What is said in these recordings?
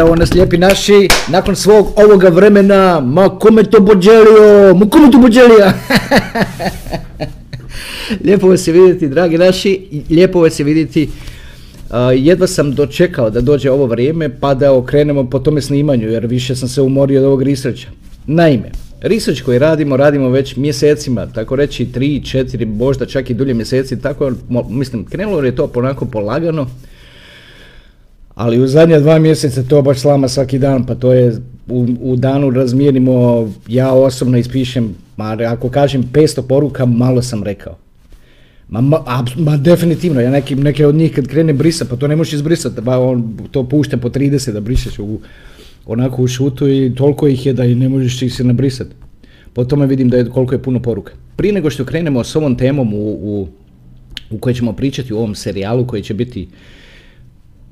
Evo nas lijepi naši, nakon svog ovoga vremena, ma kome to bođelio, ma kome to bođelija? lijepo vas je vidjeti, dragi naši, lijepo vas je vidjeti. Jedva sam dočekao da dođe ovo vrijeme pa da okrenemo po tome snimanju jer više sam se umorio od ovog researcha. Naime, research koji radimo, radimo već mjesecima, tako reći 3, 4, možda čak i dulje mjeseci, tako mislim, krenulo je to ponako polagano, ali u zadnja dva mjeseca to baš slama svaki dan, pa to je u, u danu razmijenimo, ja osobno ispišem, ma ako kažem 500 poruka, malo sam rekao. Ma, ma, ma definitivno, ja neki, neke od njih kad krene brisa, pa to ne možeš izbrisati, pa on to pušta po 30 da brišeš u, onako u šutu i toliko ih je da i ne možeš ih se nabrisati. Po tome vidim da je koliko je puno poruka. Prije nego što krenemo s ovom temom u, u, u kojoj ćemo pričati u ovom serijalu koji će biti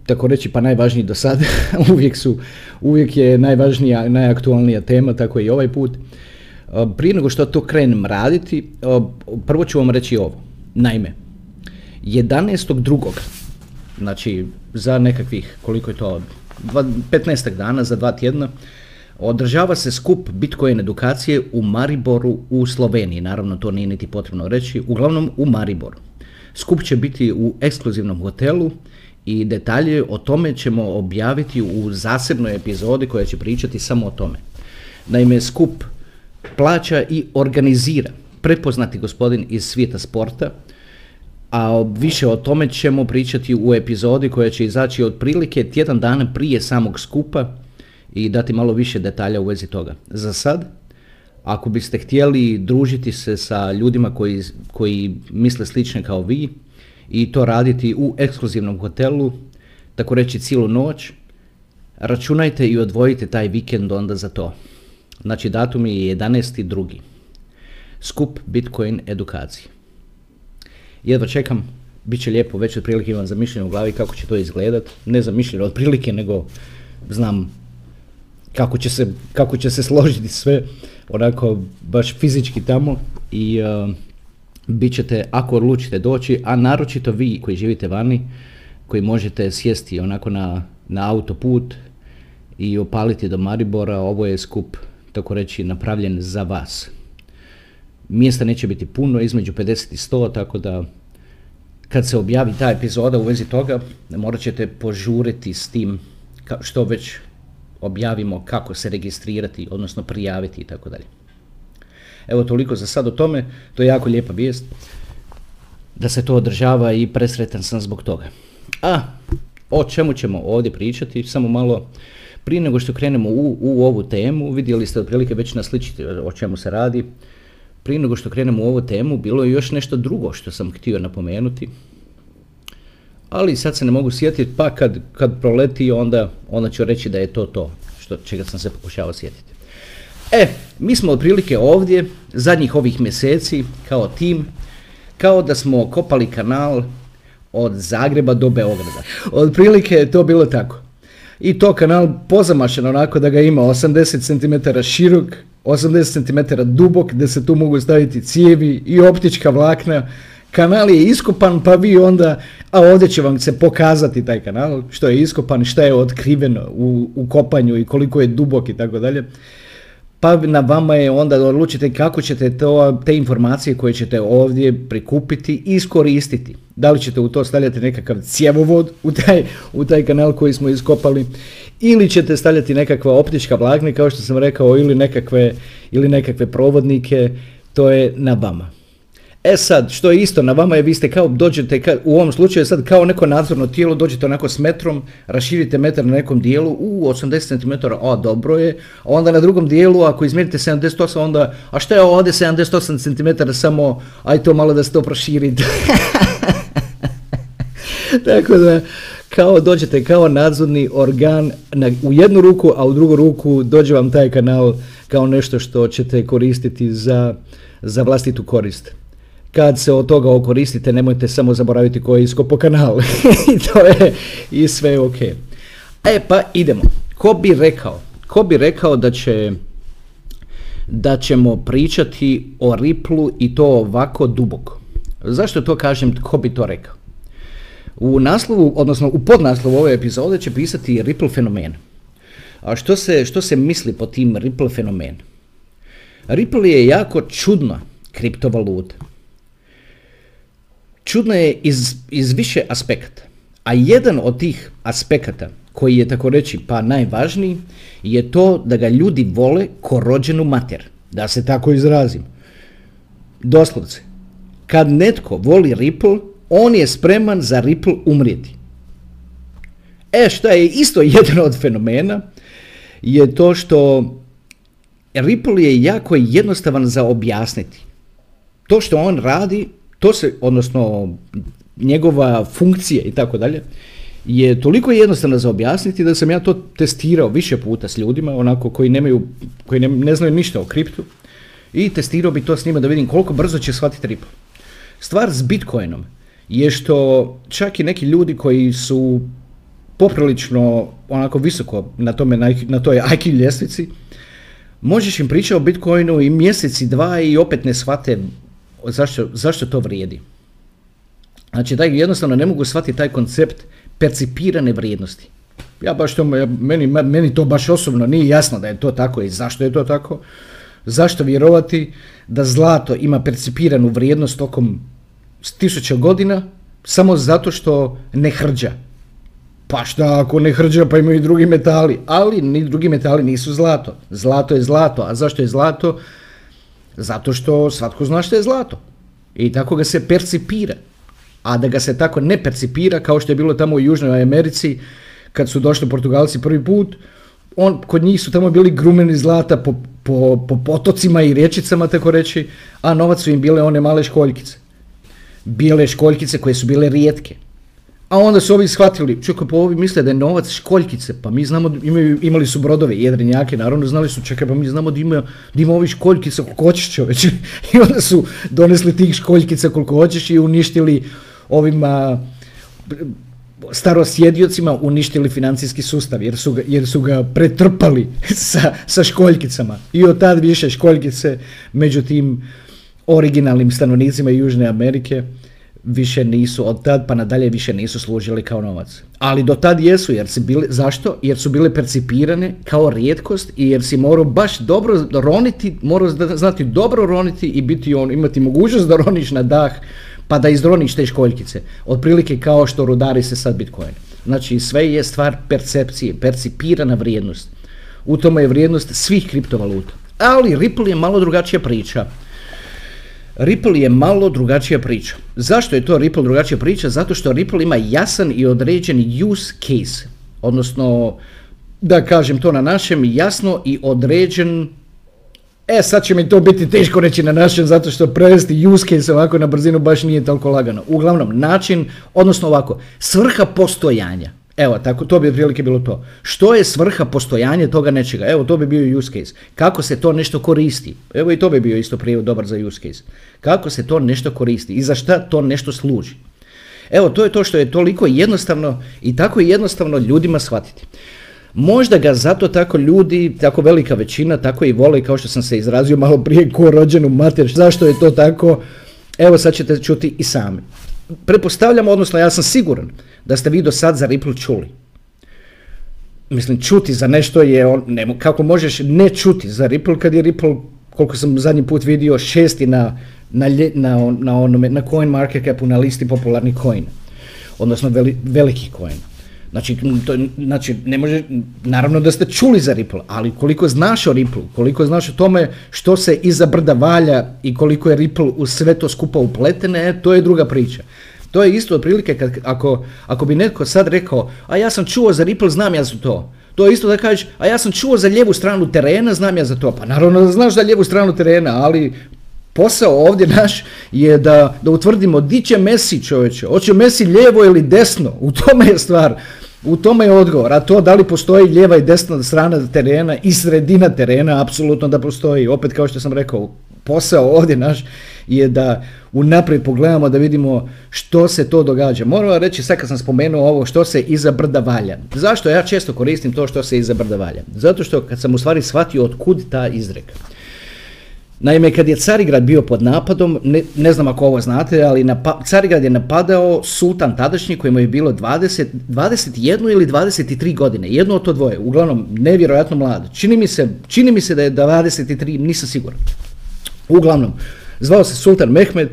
tako reći pa najvažniji do sada, uvijek su, uvijek je najvažnija, najaktualnija tema, tako i ovaj put. Prije nego što to krenem raditi, prvo ću vam reći ovo. Naime, 11.2. znači za nekakvih, koliko je to, 15 dana, za dva tjedna, održava se skup Bitcoin edukacije u Mariboru u Sloveniji. Naravno, to nije niti potrebno reći, uglavnom u Mariboru. Skup će biti u ekskluzivnom hotelu i detalje o tome ćemo objaviti u zasebnoj epizodi koja će pričati samo o tome. Naime, skup plaća i organizira prepoznati gospodin iz svijeta sporta, a više o tome ćemo pričati u epizodi koja će izaći otprilike tjedan dana prije samog skupa i dati malo više detalja u vezi toga. Za sad, ako biste htjeli družiti se sa ljudima koji, koji misle slične kao vi, i to raditi u ekskluzivnom hotelu, tako reći cijelu noć, računajte i odvojite taj vikend onda za to. Znači datum je 11.2. Skup Bitcoin edukacije. Jedva čekam, bit će lijepo, već otprilike imam zamišljeno u glavi kako će to izgledat. Ne zamišljeno otprilike, nego znam kako će se, kako će se složiti sve onako baš fizički tamo i uh, bit ćete, ako odlučite doći, a naročito vi koji živite vani, koji možete sjesti onako na, na autoput i opaliti do Maribora, ovo je skup, tako reći, napravljen za vas. Mjesta neće biti puno, između 50 i 100, tako da kad se objavi ta epizoda u vezi toga, morat ćete požuriti s tim što već objavimo kako se registrirati, odnosno prijaviti i tako dalje. Evo toliko za sad o tome, to je jako lijepa vijest. Da se to održava i presretan sam zbog toga. A, o čemu ćemo ovdje pričati, samo malo prije nego što krenemo u, u ovu temu, vidjeli ste otprilike već nasličiti o čemu se radi, prije nego što krenemo u ovu temu, bilo je još nešto drugo što sam htio napomenuti, ali sad se ne mogu sjetiti, pa kad, kad proleti onda, onda ću reći da je to to što, čega sam se pokušavao sjetiti. E, mi smo otprilike ovdje zadnjih ovih mjeseci kao tim, kao da smo kopali kanal od Zagreba do Beograda. Otprilike je to bilo tako. I to kanal pozamašen onako da ga ima 80 cm širok, 80 cm dubok, da se tu mogu staviti cijevi i optička vlakna. Kanal je iskopan, pa vi onda, a ovdje će vam se pokazati taj kanal, što je iskopan, šta je otkriveno u, u kopanju i koliko je dubok i tako dalje pa na vama je onda da odlučite kako ćete to, te informacije koje ćete ovdje prikupiti iskoristiti. Da li ćete u to stavljati nekakav cjevovod u taj, u taj kanal koji smo iskopali ili ćete stavljati nekakva optička vlakne kao što sam rekao ili nekakve, ili nekakve provodnike, to je na vama. E sad, što je isto, na vama je, vi ste kao, dođete, ka, u ovom slučaju sad kao neko nadzorno tijelo, dođete onako s metrom, raširite metar na nekom dijelu, u 80 cm, a dobro je, a onda na drugom dijelu, ako izmjerite 78, onda, a što je ovdje 78 cm, samo, aj to malo da se to proširite. Tako da, kao dođete kao nadzorni organ na, u jednu ruku, a u drugu ruku dođe vam taj kanal kao nešto što ćete koristiti za, za vlastitu korist kad se od toga okoristite, nemojte samo zaboraviti ko je iskopo kanal. I to je i sve ok. E pa idemo. Ko bi rekao? Ko bi rekao da će da ćemo pričati o Riplu i to ovako duboko? Zašto to kažem, ko bi to rekao? U naslovu, odnosno u podnaslovu ove epizode će pisati Ripple fenomen. A što se, što se misli po tim Ripple fenomen? Ripple je jako čudna kriptovaluta čudno je iz, iz više aspekata. A jedan od tih aspekata koji je tako reći pa najvažniji je to da ga ljudi vole ko rođenu mater. Da se tako izrazim. Doslovce. Kad netko voli Ripple, on je spreman za Ripple umrijeti. E šta je isto jedan od fenomena je to što Ripple je jako jednostavan za objasniti. To što on radi to se, odnosno njegova funkcija i tako dalje, je toliko jednostavno za objasniti da sam ja to testirao više puta s ljudima, onako koji nemaju, koji ne, ne znaju ništa o kriptu i testirao bi to s njima da vidim koliko brzo će shvatiti Ripple. Stvar s Bitcoinom je što čak i neki ljudi koji su poprilično onako visoko na, tome, na, toj IQ ljestvici, možeš im pričati o Bitcoinu i mjeseci, dva i opet ne shvate zašto, zašto to vrijedi? Znači, da jednostavno ne mogu shvatiti taj koncept percipirane vrijednosti. Ja baš to, meni, meni to baš osobno nije jasno da je to tako i zašto je to tako. Zašto vjerovati da zlato ima percipiranu vrijednost tokom tisuća godina samo zato što ne hrđa. Pa šta ako ne hrđa pa imaju i drugi metali, ali ni drugi metali nisu zlato. Zlato je zlato, a zašto je zlato? Zato što svatko zna što je zlato. I tako ga se percipira. A da ga se tako ne percipira, kao što je bilo tamo u Južnoj Americi, kad su došli Portugalci prvi put, on, kod njih su tamo bili grumeni zlata po, po, po potocima i riječicama, tako reći, a novac su im bile one male školjkice. Bijele školjkice koje su bile rijetke. A onda su ovi shvatili, čekaj, pa ovi misle da je novac školjkice, pa mi znamo, imaju, imali su brodove, jedrenjake, naravno znali su, čekaj, pa mi znamo da ima, da ima ovih školjkica koliko hoćeš čoveč. I onda su donesli tih školjkica koliko hoćeš i uništili ovim a, starosjediocima, uništili financijski sustav, jer su ga, jer su ga pretrpali sa, sa školjkicama. I od tad više školjkice među tim originalnim stanovnicima Južne Amerike više nisu, od tad pa nadalje više nisu služili kao novac. Ali do tad jesu, jer si bili, zašto? Jer su bile percipirane kao rijetkost i jer si morao baš dobro roniti, morao znati dobro roniti i biti on, imati mogućnost da roniš na dah pa da izdroniš te školjkice. Otprilike kao što rudari se sad Bitcoin. Znači sve je stvar percepcije, percipirana vrijednost. U tome je vrijednost svih kriptovaluta. Ali Ripple je malo drugačija priča. Ripple je malo drugačija priča. Zašto je to Ripple drugačija priča? Zato što Ripple ima jasan i određen use case, odnosno da kažem to na našem, jasno i određen E, sad će mi to biti teško reći na našem, zato što prevesti use case ovako na brzinu baš nije toliko lagano. Uglavnom, način, odnosno ovako, svrha postojanja. Evo, tako, to bi otprilike bilo to. Što je svrha postojanja toga nečega? Evo, to bi bio use case. Kako se to nešto koristi? Evo i to bi bio isto prijevod dobar za use case. Kako se to nešto koristi i za šta to nešto služi? Evo, to je to što je toliko jednostavno i tako jednostavno ljudima shvatiti. Možda ga zato tako ljudi, tako velika većina, tako i vole, kao što sam se izrazio malo prije, ko rođenu mater. Zašto je to tako? Evo sad ćete čuti i sami. Pretpostavljam, odnosno ja sam siguran da ste vi do sad za Ripple čuli. Mislim, čuti za nešto je, on, ne, kako možeš ne čuti za Ripple kad je Ripple, koliko sam zadnji put vidio, šesti na, na, na, na, onome, na coin market capu na listi popularnih coina, odnosno veli, velikih coina. Znači, to, znači, ne može, naravno da ste čuli za Ripple, ali koliko znaš o Ripple, koliko znaš o tome što se iza brda valja i koliko je Ripple u sve to skupa upletene, e, to je druga priča. To je isto otprilike kad, ako, ako bi netko sad rekao, a ja sam čuo za Ripple, znam ja za to. To je isto da kažeš, a ja sam čuo za lijevu stranu terena, znam ja za to. Pa naravno da znaš za lijevu stranu terena, ali posao ovdje naš je da, da utvrdimo di će Messi čovječe, hoće Messi lijevo ili desno, u tome je stvar. U tome je odgovor, a to da li postoji lijeva i desna strana terena i sredina terena, apsolutno da postoji. Opet kao što sam rekao, posao ovdje naš je da unaprijed pogledamo da vidimo što se to događa. Moram reći sad kad sam spomenuo ovo što se iza brda valja. Zašto ja često koristim to što se iza brda valja? Zato što kad sam u stvari shvatio otkud ta izreka. Naime, kad je Carigrad bio pod napadom, ne, ne znam ako ovo znate, ali napa, Carigrad je napadao sultan tadašnji kojemu je bilo 20, 21 ili 23 godine, jedno od to dvoje, uglavnom nevjerojatno mlad. Čini mi se, čini mi se da je 23, nisam siguran. Uglavnom, zvao se Sultan Mehmed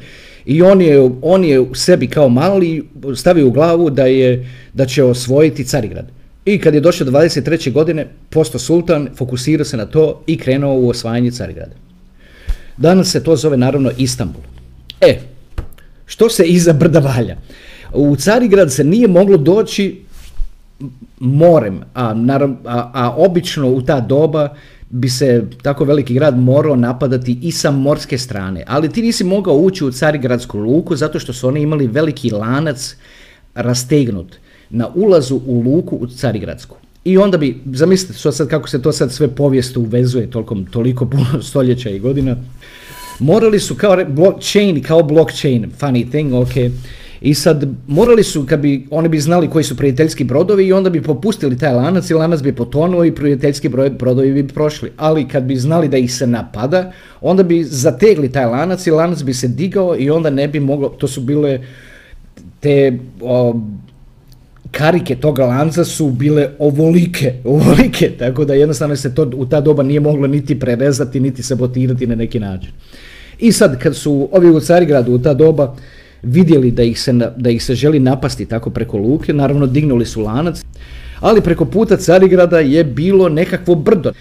i on je, on je u sebi kao mali stavio u glavu da, je, da će osvojiti Carigrad. I kad je došao do 23. godine, postao sultan, fokusirao se na to i krenuo u osvajanje Carigrada. Danas se to zove naravno Istanbul. E, što se iza brda valja? U Carigrad se nije moglo doći morem, a, naravno, a, a obično u ta doba bi se tako veliki grad morao napadati i sa morske strane. Ali ti nisi mogao ući u Carigradsku luku zato što su oni imali veliki lanac rastegnut na ulazu u luku u Carigradsku. I onda bi, zamislite sad kako se to sad sve povijest uvezuje toliko, toliko puno stoljeća i godina, morali su kao blockchain, kao blockchain, funny thing, ok, i sad morali su, kad bi, oni bi znali koji su prijateljski brodovi i onda bi popustili taj lanac i lanac bi potonuo i prijateljski brodovi bi prošli. Ali kad bi znali da ih se napada, onda bi zategli taj lanac i lanac bi se digao i onda ne bi moglo, to su bile te o, karike toga lanca su bile ovolike, ovolike, tako da jednostavno se to u ta doba nije moglo niti prerezati, niti sabotirati na neki način. I sad kad su ovi u Carigradu u ta doba vidjeli da ih, se, da ih se želi napasti tako preko luke, naravno dignuli su lanac, ali preko puta Carigrada je bilo nekakvo brdo.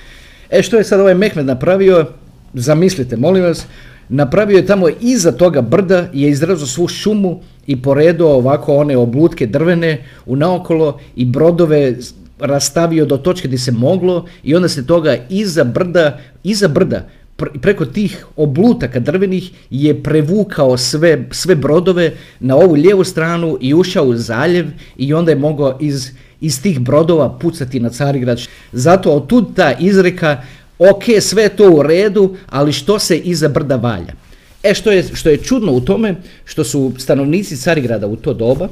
E što je sad ovaj Mehmed napravio, zamislite molim vas, napravio je tamo iza toga brda, je izrazio svu šumu i poredo ovako one oblutke drvene u naokolo i brodove rastavio do točke gdje se moglo i onda se toga iza brda, iza brda preko tih oblutaka drvenih je prevukao sve, sve brodove na ovu lijevu stranu i ušao u zaljev i onda je mogao iz, iz tih brodova pucati na Carigrad. Zato od tud ta izreka, ok, sve to u redu, ali što se iza brda valja? E što je, što je čudno u tome, što su stanovnici Carigrada u to doba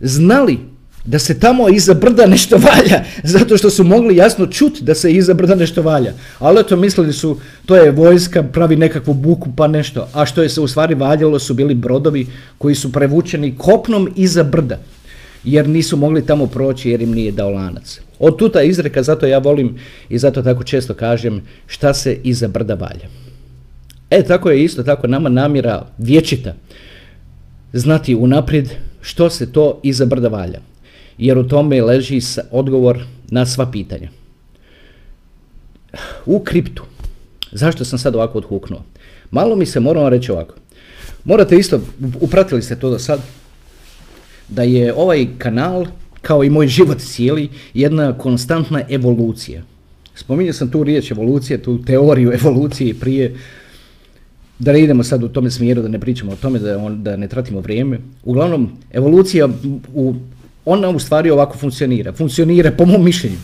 znali da se tamo iza brda nešto valja, zato što su mogli jasno čuti da se iza brda nešto valja. Ali to mislili su, to je vojska, pravi nekakvu buku pa nešto. A što je se u stvari valjalo su bili brodovi koji su prevučeni kopnom iza brda, jer nisu mogli tamo proći jer im nije dao lanac. Od tuta izreka, zato ja volim i zato tako često kažem šta se iza brda valja. E, tako je isto tako nama namjera vječita znati unaprijed što se to iza brda valja jer u tome leži odgovor na sva pitanja. U kriptu, zašto sam sad ovako odhuknuo? Malo mi se moramo reći ovako. Morate isto, upratili ste to do sad, da je ovaj kanal, kao i moj život cijeli, jedna konstantna evolucija. Spominjao sam tu riječ evolucije, tu teoriju evolucije prije, da ne idemo sad u tome smjeru, da ne pričamo o tome, da, on, da ne tratimo vrijeme. Uglavnom, evolucija u ona u stvari ovako funkcionira. Funkcionira, po mom mišljenju,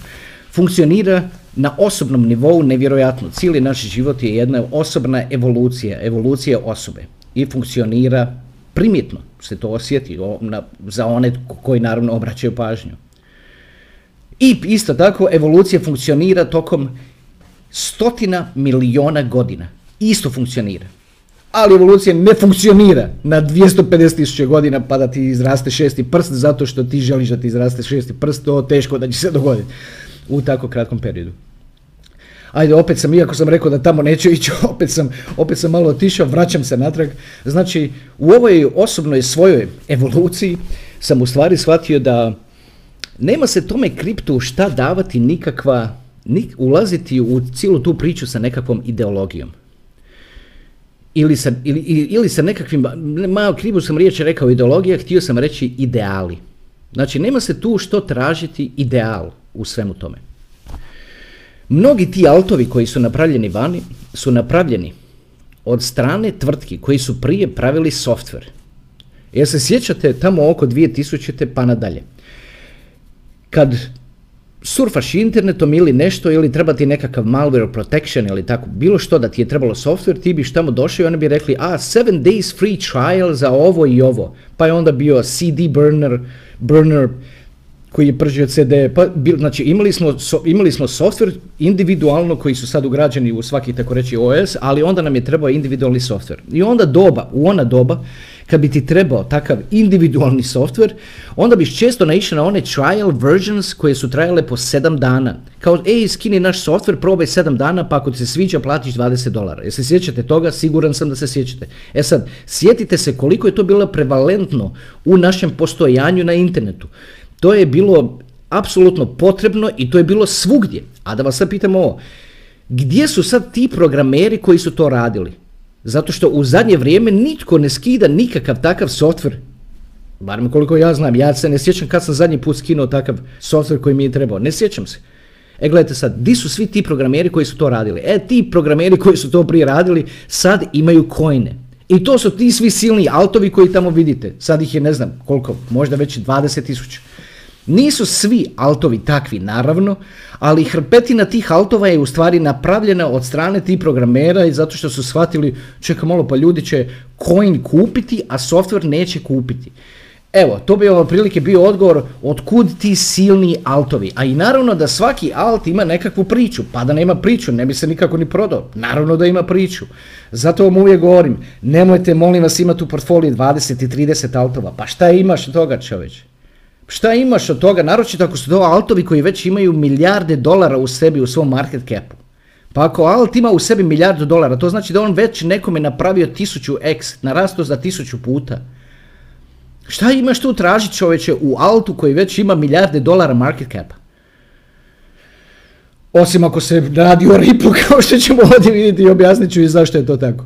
funkcionira na osobnom nivou nevjerojatno. Cijeli naš život je jedna osobna evolucija, evolucija osobe i funkcionira primjetno, se to osjeti na, za one koji naravno obraćaju pažnju. I isto tako evolucija funkcionira tokom stotina miliona godina. Isto funkcionira ali evolucija ne funkcionira na 250.000 godina pa da ti izraste šesti prst zato što ti želiš da ti izraste šesti prst, to teško da će se dogoditi u tako kratkom periodu. Ajde, opet sam, iako sam rekao da tamo neću ići, opet sam, opet sam malo otišao, vraćam se natrag. Znači, u ovoj osobnoj svojoj evoluciji sam u stvari shvatio da nema se tome kriptu šta davati nikakva, ulaziti u cijelu tu priču sa nekakvom ideologijom. Ili sa, ili, ili sa nekakvim, malo krivu sam riječ rekao ideologija, htio sam reći ideali. Znači, nema se tu što tražiti ideal u svemu tome. Mnogi ti altovi koji su napravljeni vani su napravljeni od strane tvrtki koji su prije pravili software. Jer se sjećate tamo oko 2000. pa nadalje. Kad surfaš internetom ili nešto ili treba ti nekakav malware protection ili tako, bilo što da ti je trebalo software, ti biš tamo došao i oni bi rekli, a, 7 days free trial za ovo i ovo. Pa je onda bio CD burner, burner koji je pržio CD, pa znači imali smo, imali smo software individualno koji su sad ugrađeni u svaki tako reći OS, ali onda nam je trebao individualni software. I onda doba, u ona doba, kad bi ti trebao takav individualni software, onda biš često naišao na one trial versions koje su trajale po 7 dana. Kao, ej, skini naš software, probaj 7 dana, pa ako ti se sviđa, platiš 20 dolara. Jel se sjećate toga? Siguran sam da se sjećate. E sad, sjetite se koliko je to bilo prevalentno u našem postojanju na internetu. To je bilo apsolutno potrebno i to je bilo svugdje. A da vas sad pitam ovo, gdje su sad ti programeri koji su to radili? Zato što u zadnje vrijeme nitko ne skida nikakav takav softver. Barem koliko ja znam, ja se ne sjećam kad sam zadnji put skinuo takav softver koji mi je trebao. Ne sjećam se. E gledajte sad, di su svi ti programeri koji su to radili? E ti programeri koji su to prije radili sad imaju kojne. I to su ti svi silni altovi koji tamo vidite. Sad ih je ne znam koliko, možda već 20 tisuća. Nisu svi altovi takvi, naravno, ali hrpetina tih altova je u stvari napravljena od strane tih programera i zato što su shvatili, čekaj malo, pa ljudi će coin kupiti, a software neće kupiti. Evo, to bi ovo prilike bio odgovor od kud ti silni altovi. A i naravno da svaki alt ima nekakvu priču, pa da nema priču ne bi se nikako ni prodao. Naravno da ima priču. Zato vam uvijek govorim, nemojte molim vas imati u portfoliju 20 i 30 altova. Pa šta imaš toga čoveče? Šta imaš od toga, naročito ako su to altovi koji već imaju milijarde dolara u sebi u svom market capu? Pa ako alt ima u sebi milijardu dolara, to znači da on već nekome napravio tisuću x, narasto za tisuću puta. Šta imaš tu tražiti čoveče u altu koji već ima milijarde dolara market capa? Osim ako se radi o ripu kao što ćemo ovdje vidjeti i objasnit ću i zašto je to tako.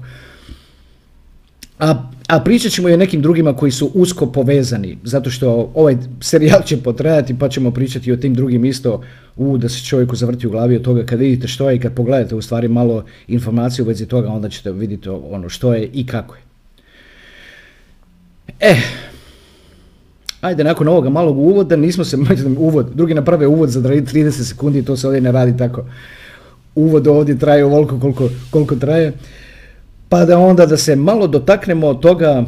A a pričat ćemo i o nekim drugima koji su usko povezani, zato što ovaj serijal će potrajati pa ćemo pričati i o tim drugim isto, u da se čovjeku zavrti u glavi od toga kad vidite što je i kad pogledate u stvari malo informaciju u vezi toga, onda ćete vidjeti ono što je i kako je. E, ajde nakon ovoga malog uvoda, nismo se, uvod, drugi naprave uvod za 30 sekundi, to se ovdje ne radi tako. Uvod ovdje traje ovoliko koliko, koliko traje pa da onda da se malo dotaknemo od toga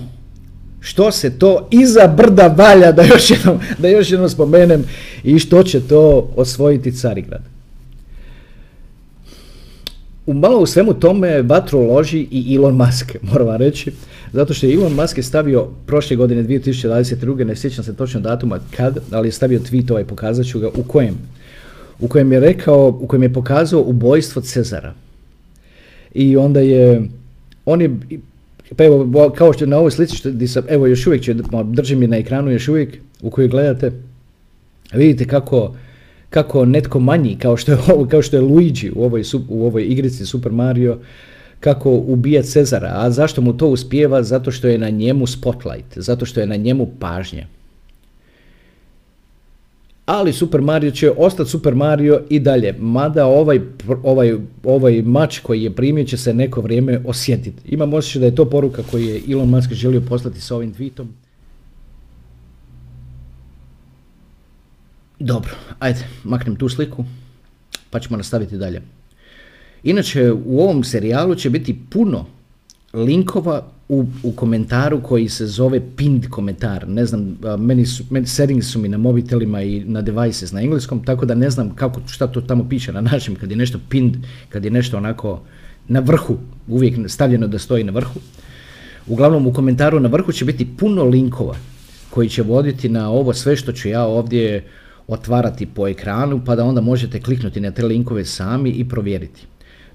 što se to iza brda valja, da još jednom, da još jednom spomenem, i što će to osvojiti Carigrad. U malo u svemu tome vatru loži i Elon Musk, moram reći, zato što je Elon Musk je stavio prošle godine 2022. ne sjećam se točno datuma kad, ali je stavio tweet ovaj, pokazat ću ga, u kojem, u kojem je rekao, u kojem je pokazao ubojstvo Cezara. I onda je on je, pa evo, kao što je na ovoj slici, što, sam, evo još uvijek će, je na ekranu još uvijek, u kojoj gledate, vidite kako, kako netko manji, kao što je, kao što je Luigi u ovoj, u ovoj igrici Super Mario, kako ubija Cezara. A zašto mu to uspijeva? Zato što je na njemu spotlight, zato što je na njemu pažnja ali Super Mario će ostati Super Mario i dalje, mada ovaj, ovaj, ovaj mač koji je primio će se neko vrijeme osjetiti. Imam osjećaj da je to poruka koju je Elon Musk želio poslati sa ovim tweetom. Dobro, ajde, maknem tu sliku, pa ćemo nastaviti dalje. Inače, u ovom serijalu će biti puno linkova u, u komentaru koji se zove pinned komentar. Ne znam, meni, su, meni settings su mi na mobitelima i na devices na engleskom, tako da ne znam kako, šta to tamo piše na našem, kad je nešto pinned, kad je nešto onako na vrhu, uvijek stavljeno da stoji na vrhu. Uglavnom u komentaru na vrhu će biti puno linkova koji će voditi na ovo sve što ću ja ovdje otvarati po ekranu, pa da onda možete kliknuti na te linkove sami i provjeriti.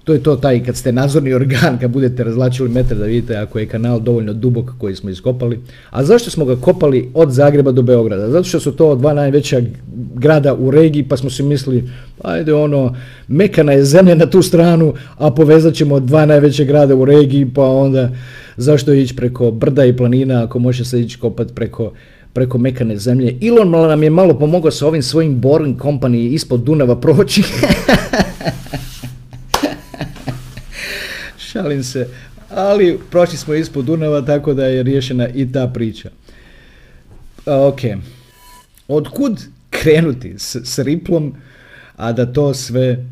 To je to taj kad ste nadzorni organ, kad budete razlačili metar da vidite ako je kanal dovoljno dubok koji smo iskopali. A zašto smo ga kopali od Zagreba do Beograda? Zato što su to dva najveća grada u regiji pa smo si mislili ajde ono, mekana je zemlja na tu stranu, a povezat ćemo dva najveća grada u regiji pa onda zašto ići preko brda i planina ako može se ići kopat preko preko mekane zemlje. Elon nam je malo pomogao sa ovim svojim Boring Company ispod Dunava proći. Šalim se. Ali prošli smo ispod Dunava tako da je riješena i ta priča. Ok. Otkud krenuti s, s riplom, a da to sve,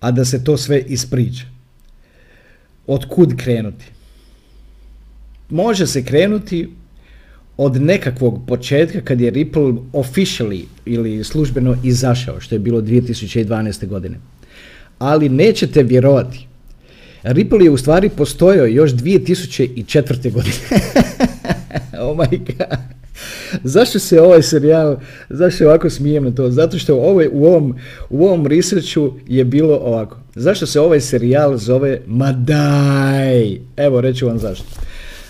a da se to sve ispriča? Otkud krenuti? Može se krenuti od nekakvog početka kad je Ripple officially ili službeno izašao, što je bilo 2012. godine. Ali nećete vjerovati, Ripple je u stvari postojao još 2004. godine. oh my god. Zašto se ovaj serijal, zašto ovako smijem na to? Zato što ovaj, u, ovom, u ovom researchu je bilo ovako. Zašto se ovaj serijal zove Madaj? Evo, reću vam zašto.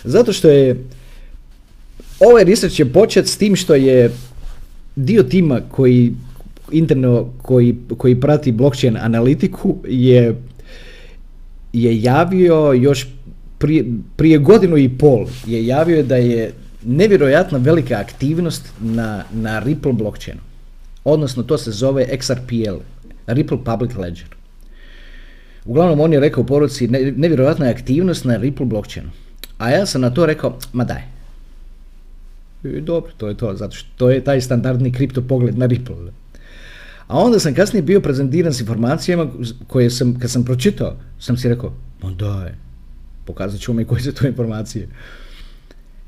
Zato što je ovaj research je počet s tim što je dio tima koji interno koji, koji prati blockchain analitiku je je javio još prije, prije godinu i pol je javio da je nevjerojatna velika aktivnost na, na Ripple blockchainu. Odnosno to se zove XRPL, Ripple Public Ledger. Uglavnom on je rekao u poruci nevjerojatna je aktivnost na Ripple blockchainu. A ja sam na to rekao, ma daj. I dobro, to je to, zato što to je taj standardni kripto pogled na Ripple. A onda sam kasnije bio prezentiran s informacijama koje sam, kad sam pročitao, sam si rekao, ma daj, pokazat ću mi koje su to informacije.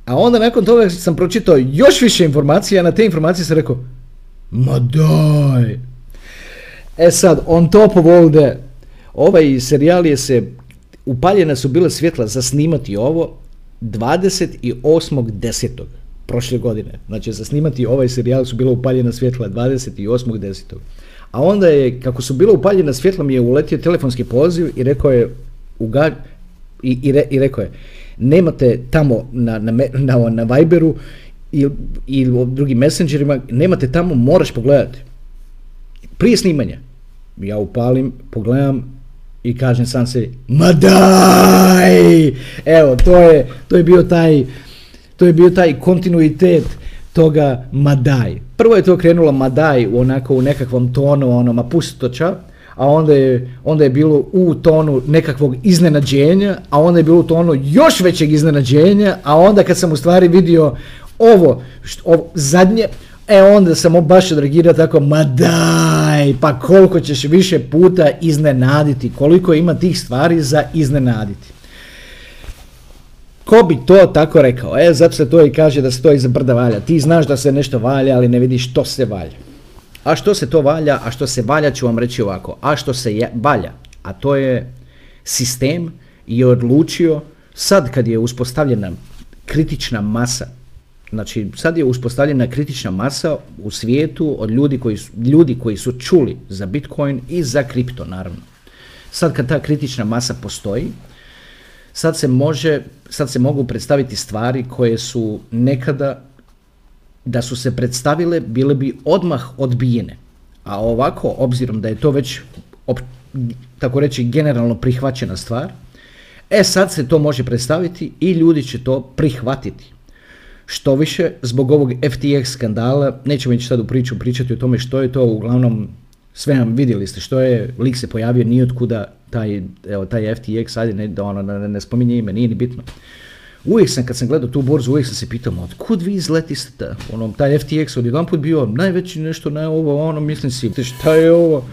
A onda nakon toga sam pročitao još više informacija, a na te informacije sam rekao, ma daj. E sad, on top of ovaj serijal je se, upaljena su bile svjetla za snimati ovo 28.10 prošle godine. Znači za snimati ovaj serijal su bila upaljena svjetla 28.10. A onda je, kako su bila upaljena svjetla, mi je uletio telefonski poziv i rekao je, uga, i, i, i rekao je, nemate tamo na, na, na, na Viberu i, u drugim messengerima, nemate tamo, moraš pogledati. Prije snimanja. Ja upalim, pogledam i kažem sam se, ma daj! Evo, to je, to je bio taj to je bio taj kontinuitet toga Madaj. Prvo je to krenulo Madaj u onako u nekakvom tonu onoma pustoća, a onda je, onda je bilo u tonu nekakvog iznenađenja, a onda je bilo u tonu još većeg iznenađenja, a onda kad sam u stvari vidio ovo, što, ovo zadnje, e onda sam baš odreagirao tako, ma daj, pa koliko ćeš više puta iznenaditi, koliko ima tih stvari za iznenaditi. Ko bi to tako rekao? E, zato se to i kaže da se to iza brda valja. Ti znaš da se nešto valja, ali ne vidiš što se valja. A što se to valja, a što se valja ću vam reći ovako. A što se je, valja, a to je sistem je odlučio, sad kad je uspostavljena kritična masa, znači sad je uspostavljena kritična masa u svijetu od ljudi koji su, ljudi koji su čuli za Bitcoin i za kripto naravno. Sad kad ta kritična masa postoji, sad se može, sad se mogu predstaviti stvari koje su nekada da su se predstavile bile bi odmah odbijene. A ovako, obzirom da je to već tako reći generalno prihvaćena stvar, e sad se to može predstaviti i ljudi će to prihvatiti. Što više, zbog ovog FTX skandala, nećemo ići sad u priču pričati o tome što je to, uglavnom sve vidjeli ste što je, lik se pojavio nije otkuda taj, evo, taj FTX, ajde ne, da ono, ne, ne spominje ime, nije ni bitno. Uvijek sam, kad sam gledao tu borzu, uvijek sam se pitao, od kud vi izletiste? Ono, taj FTX od jedan put bio najveći nešto na ovo, ono, mislim si, šta je ovo?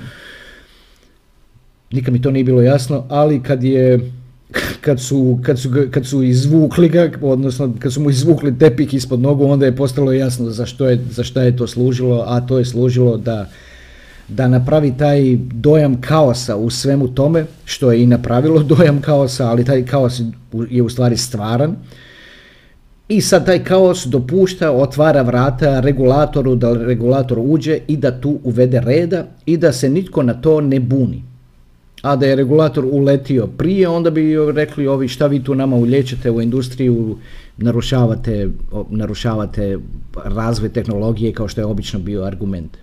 Nikad mi to nije bilo jasno, ali kad je, kad su, kad su, kad su izvukli ga, odnosno kad su mu izvukli tepik ispod nogu, onda je postalo jasno za što je, za šta je to služilo, a to je služilo da da napravi taj dojam kaosa u svemu tome, što je i napravilo dojam kaosa, ali taj kaos je u stvari stvaran. I sad taj kaos dopušta, otvara vrata regulatoru da regulator uđe i da tu uvede reda i da se nitko na to ne buni. A da je regulator uletio prije, onda bi rekli ovi šta vi tu nama ulječete u industriju, narušavate, narušavate razvoj tehnologije kao što je obično bio argument.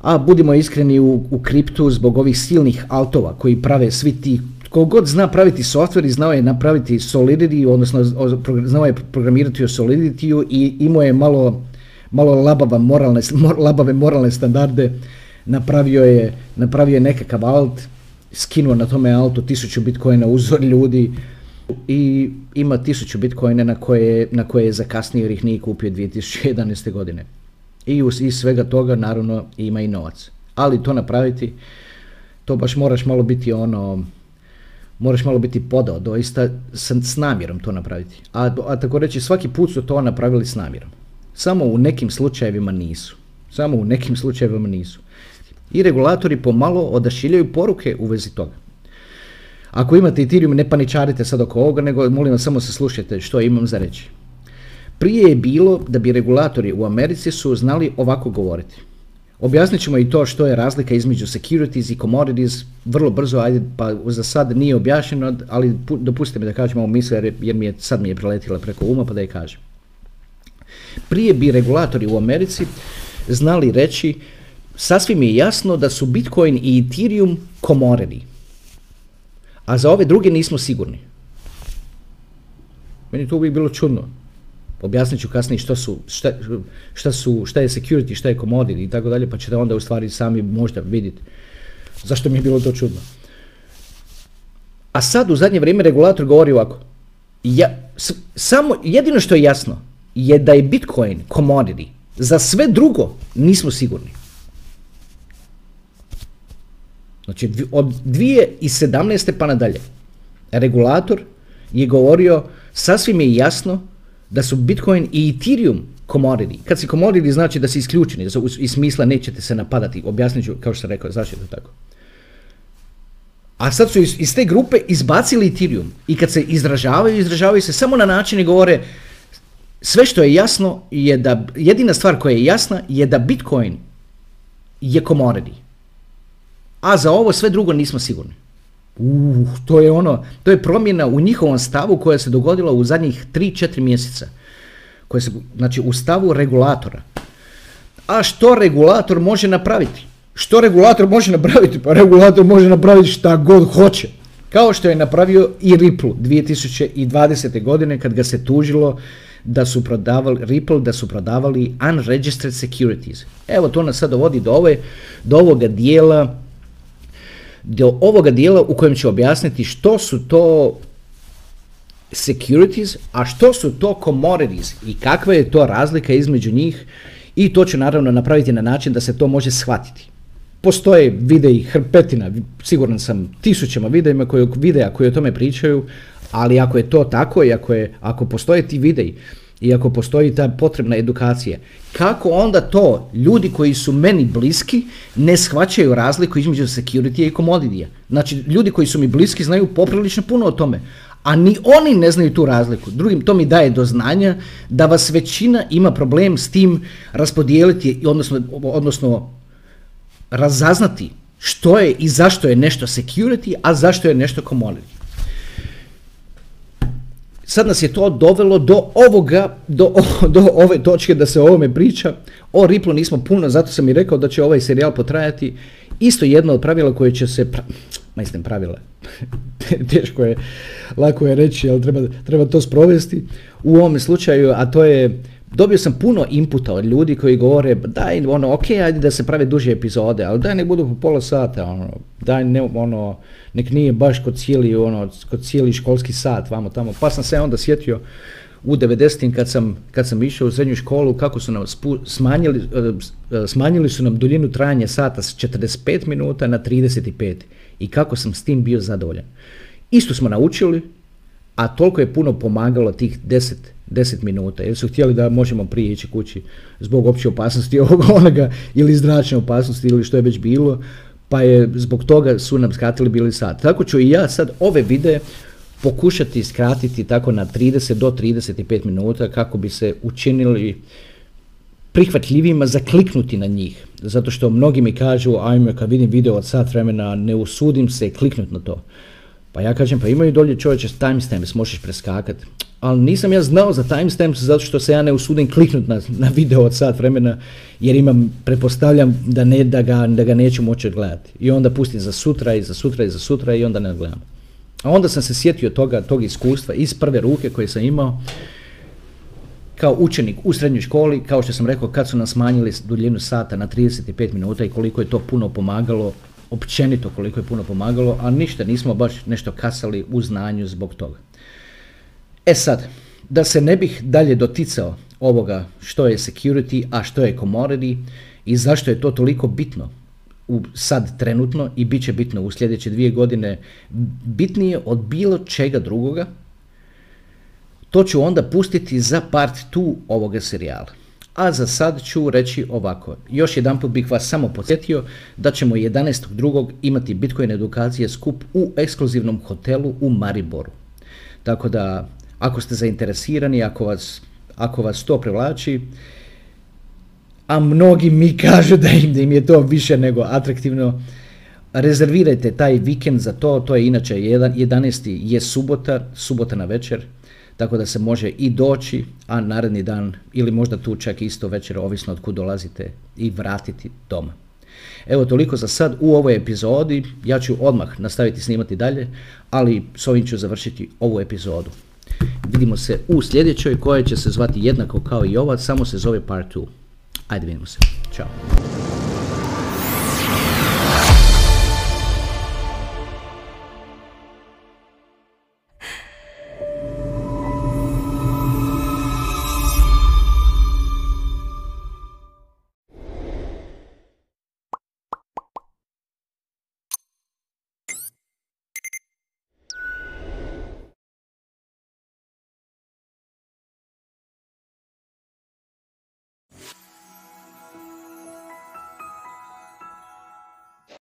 A budimo iskreni u, u kriptu zbog ovih silnih altova koji prave svi ti god zna praviti software i znao je napraviti Solidity, odnosno znao je programirati o Solidity i imao je malo, malo labava moralne, labave moralne standarde, napravio je, napravio je nekakav alt, skinuo na tome altu tisuću bitcoina uzor ljudi i ima tisuću bitcoina na koje, na koje je zakasnio jer ih nije kupio 2011. godine. I iz svega toga naravno ima i novac. Ali to napraviti, to baš moraš malo biti ono, moraš malo biti podao, doista s, s namjerom to napraviti. A, a tako reći, svaki put su to napravili s namjerom. Samo u nekim slučajevima nisu. Samo u nekim slučajevima nisu. I regulatori pomalo odašiljaju poruke u vezi toga. Ako imate Ethereum, ne paničarite sad oko ovoga, nego molim vas samo se slušajte što imam za reći. Prije je bilo da bi regulatori u Americi su znali ovako govoriti. Objasnit ćemo i to što je razlika između securities i commodities vrlo brzo, ajde, pa za sad nije objašnjeno, ali dopustite mi da kažem ovo misle jer, mi je, sad mi je preletila preko uma pa da je kažem. Prije bi regulatori u Americi znali reći sasvim je jasno da su Bitcoin i Ethereum commodity, a za ove druge nismo sigurni. Meni to uvijek bilo čudno. Objasnit ću kasnije što su, šta, šta, su, šta je security, šta je commodity i tako dalje, pa ćete onda u stvari sami možda vidjeti zašto mi je bilo to čudno. A sad u zadnje vrijeme regulator govori ovako. Ja, samo, jedino što je jasno je da je Bitcoin commodity. Za sve drugo nismo sigurni. Znači od 2017. pa nadalje regulator je govorio sasvim je jasno da su Bitcoin i Ethereum commodity. Kad si commodity znači da si isključeni, da su iz smisla nećete se napadati. Objasnit ću, kao što sam rekao, zašto je to tako. A sad su iz, iz te grupe izbacili Ethereum i kad se izražavaju, izražavaju se samo na način i govore sve što je jasno je da, jedina stvar koja je jasna je da Bitcoin je commodity. A za ovo sve drugo nismo sigurni. Uh, to je ono, to je promjena u njihovom stavu koja se dogodila u zadnjih 3-4 mjeseca. Koje se, znači u stavu regulatora. A što regulator može napraviti? Što regulator može napraviti? Pa regulator može napraviti šta god hoće. Kao što je napravio i Ripple 2020. godine kad ga se tužilo da su prodavali, Ripple da su prodavali unregistered securities. Evo to nas sad dovodi do, ove, do ovoga dijela do ovoga dijela u kojem ću objasniti što su to securities, a što su to commodities i kakva je to razlika između njih i to ću naravno napraviti na način da se to može shvatiti. Postoje videi hrpetina, siguran sam tisućama videima koji, videa koji o tome pričaju, ali ako je to tako i ako, je, ako postoje ti videi i ako postoji ta potrebna edukacija, kako onda to ljudi koji su meni bliski ne shvaćaju razliku između security i commodity Znači, ljudi koji su mi bliski znaju poprilično puno o tome, a ni oni ne znaju tu razliku. Drugim, to mi daje do znanja da vas većina ima problem s tim raspodijeliti, odnosno, odnosno razaznati što je i zašto je nešto security, a zašto je nešto commodity sad nas je to dovelo do ovoga, do, do ove točke da se o ovome priča. O Riplu nismo puno, zato sam i rekao da će ovaj serijal potrajati. Isto jedno od pravila koje će se, pra, pravila, teško je, lako je reći, ali treba, treba to sprovesti u ovom slučaju, a to je dobio sam puno inputa od ljudi koji govore daj ono ok ajde da se prave duže epizode ali daj nek budu po pola sata ono daj ne ono nek nije baš kod cijeli ono kod cijeli školski sat vamo tamo pa sam se onda sjetio u 90 kad sam, kad sam išao u srednju školu kako su nam smanjili, e, smanjili su nam duljinu trajanja sata s 45 minuta na 35 i kako sam s tim bio zadovoljan. Isto smo naučili, a toliko je puno pomagalo tih 10 10 minuta, jer su htjeli da možemo prije ići kući zbog opće opasnosti ovoga onoga ili zračne opasnosti ili što je već bilo, pa je zbog toga su nam skratili bili sat. Tako ću i ja sad ove videe pokušati skratiti tako na 30 do 35 minuta kako bi se učinili prihvatljivima za kliknuti na njih. Zato što mnogi mi kažu, ajme kad vidim video od sat vremena, ne usudim se kliknuti na to. Pa ja kažem, pa imaju dolje čovječe timestamps, možeš preskakati. Ali nisam ja znao za timestamps zato što se ja ne usudim kliknut na, na video od sat vremena jer imam, pretpostavljam da, ne, da, ga, da ga neću moći odgledati. I onda pustim za sutra i za sutra i za sutra i onda ne gledam. A onda sam se sjetio toga, tog iskustva iz prve ruke koje sam imao kao učenik u srednjoj školi, kao što sam rekao, kad su nam smanjili duljinu sata na 35 minuta i koliko je to puno pomagalo, općenito koliko je puno pomagalo, a ništa, nismo baš nešto kasali u znanju zbog toga. E sad, da se ne bih dalje doticao ovoga što je security, a što je commodity i zašto je to toliko bitno u sad trenutno i bit će bitno u sljedeće dvije godine bitnije od bilo čega drugoga, to ću onda pustiti za part 2 ovoga serijala. A za sad ću reći ovako. Još jedan put bih vas samo podsjetio da ćemo 11.2. imati Bitcoin edukacije skup u ekskluzivnom hotelu u Mariboru. Tako da, ako ste zainteresirani, ako vas, ako vas to privlači, a mnogi mi kažu da im, da im je to više nego atraktivno, rezervirajte taj vikend za to, to je inače 11. je subota, subota na večer, tako da se može i doći, a naredni dan ili možda tu čak isto večer, ovisno od kud dolazite, i vratiti doma. Evo toliko za sad u ovoj epizodi, ja ću odmah nastaviti snimati dalje, ali s ovim ću završiti ovu epizodu. Vidimo se u sljedećoj koja će se zvati jednako kao i ova, samo se zove part 2. Ajde vidimo se. Ćao.